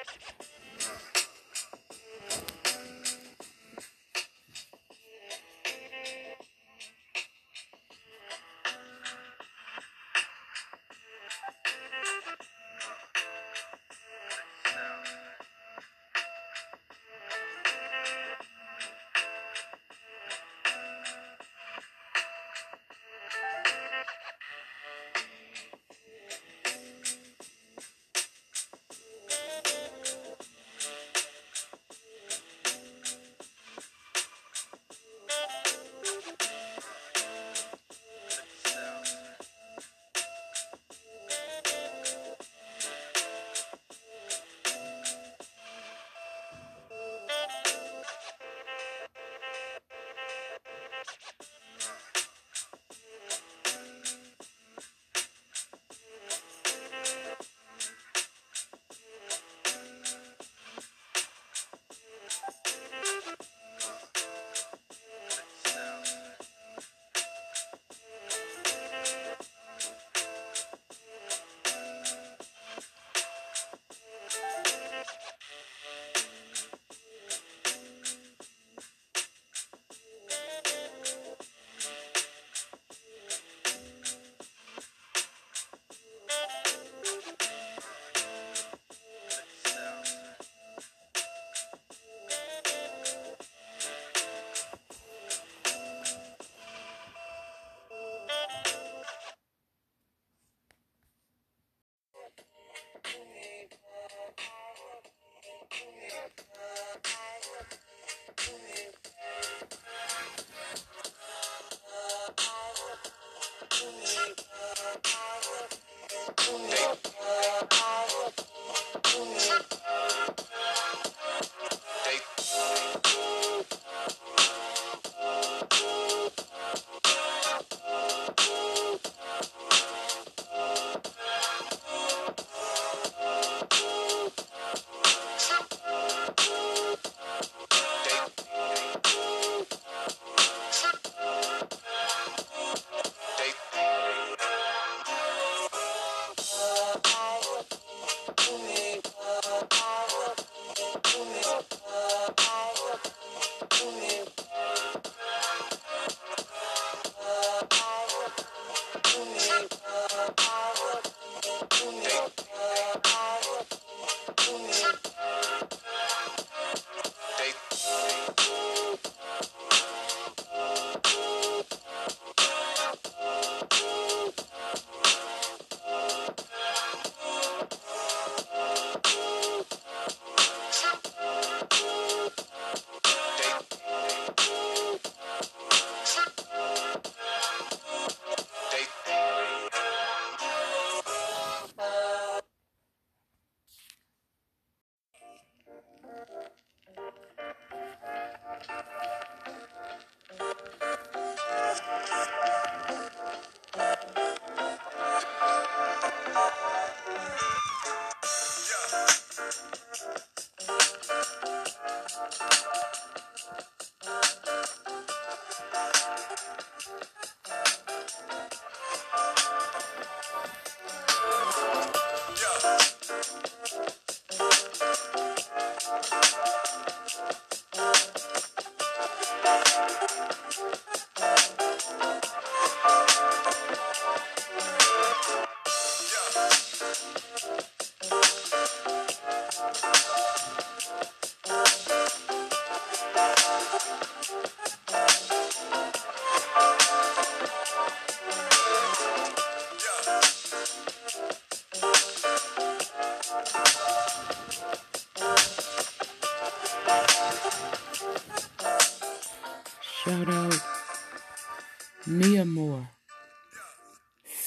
Mia Moore,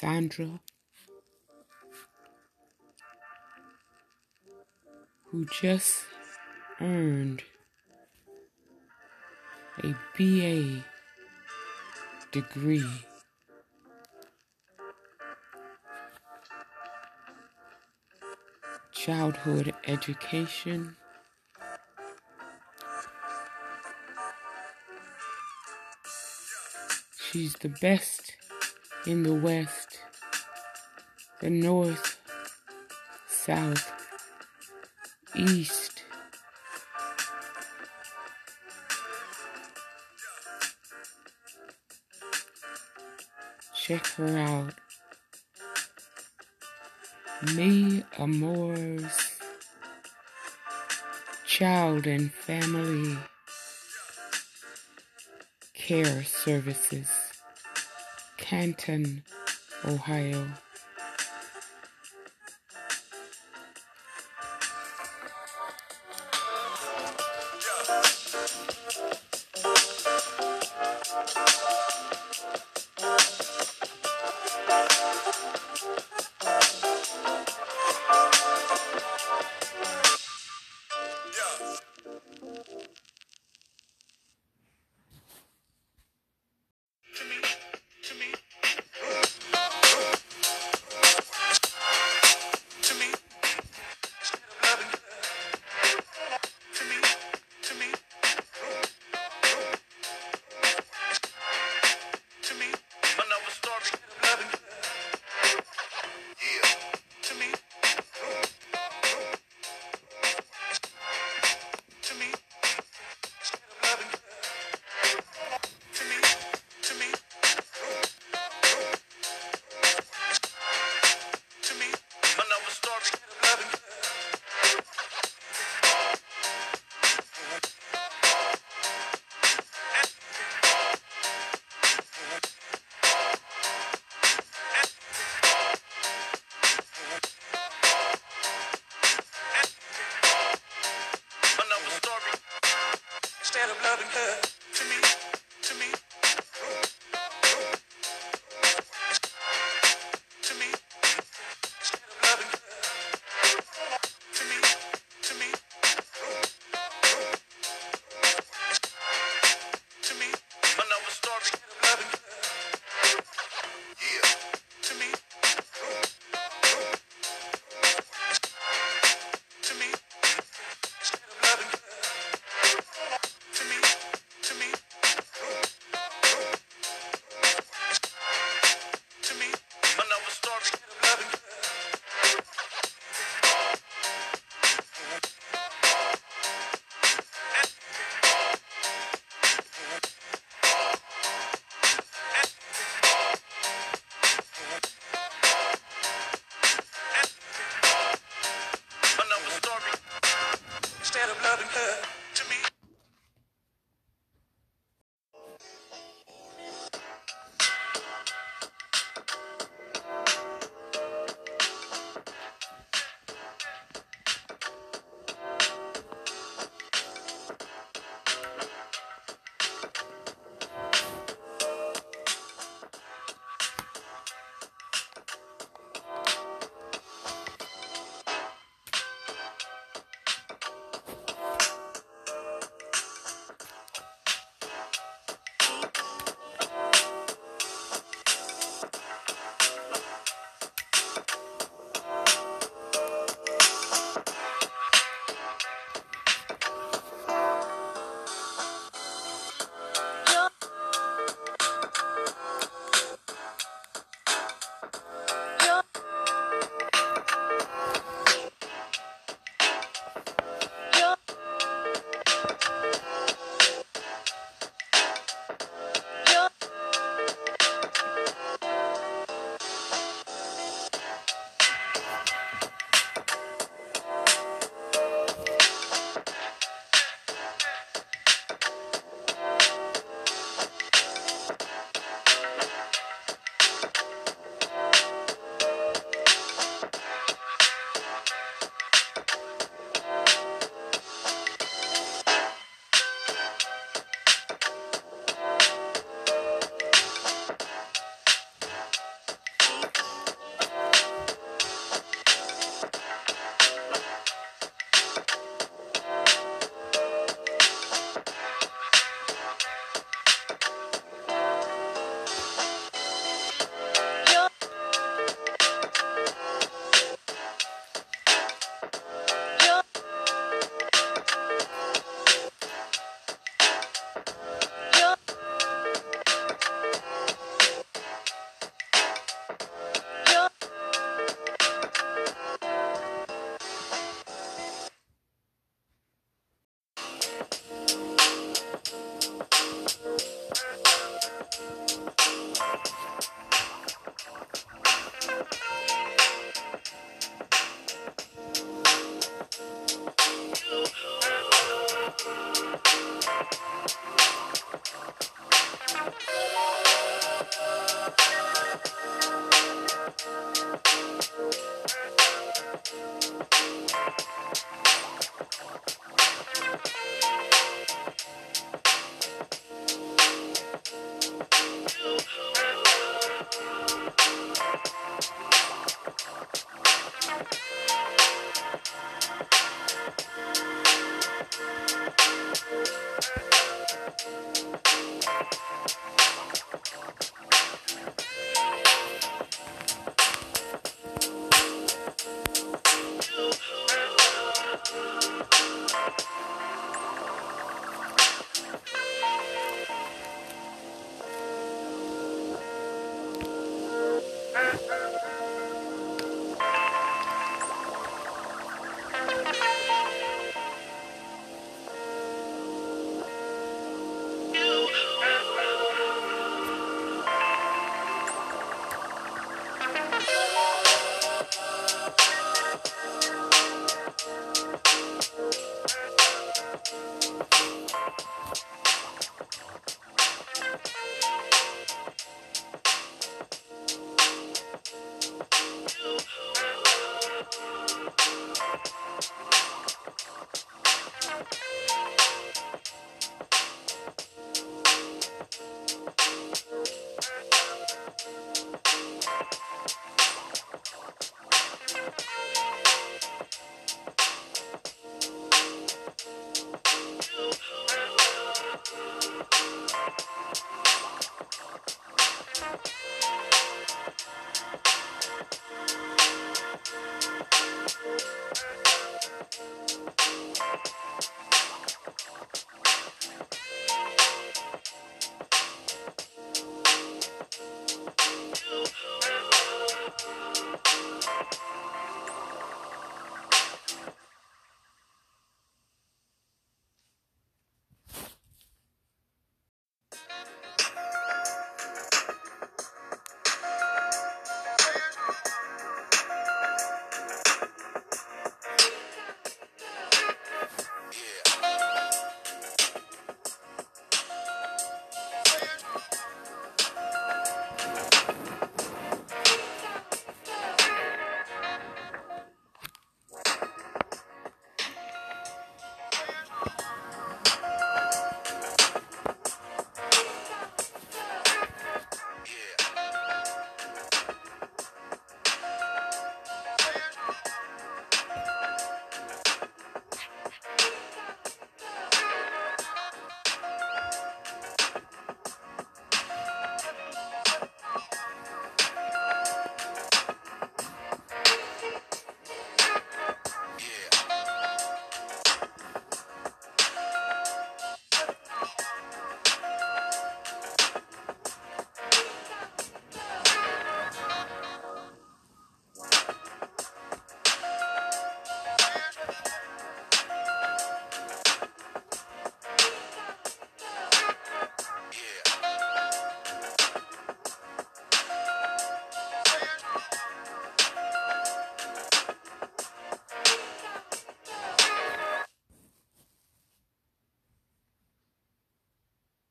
Sandra, who just earned a BA degree. Childhood education. She's the best in the West, the North, South, east. Check her out. Me Amores, Child and Family Care Services, Canton, Ohio.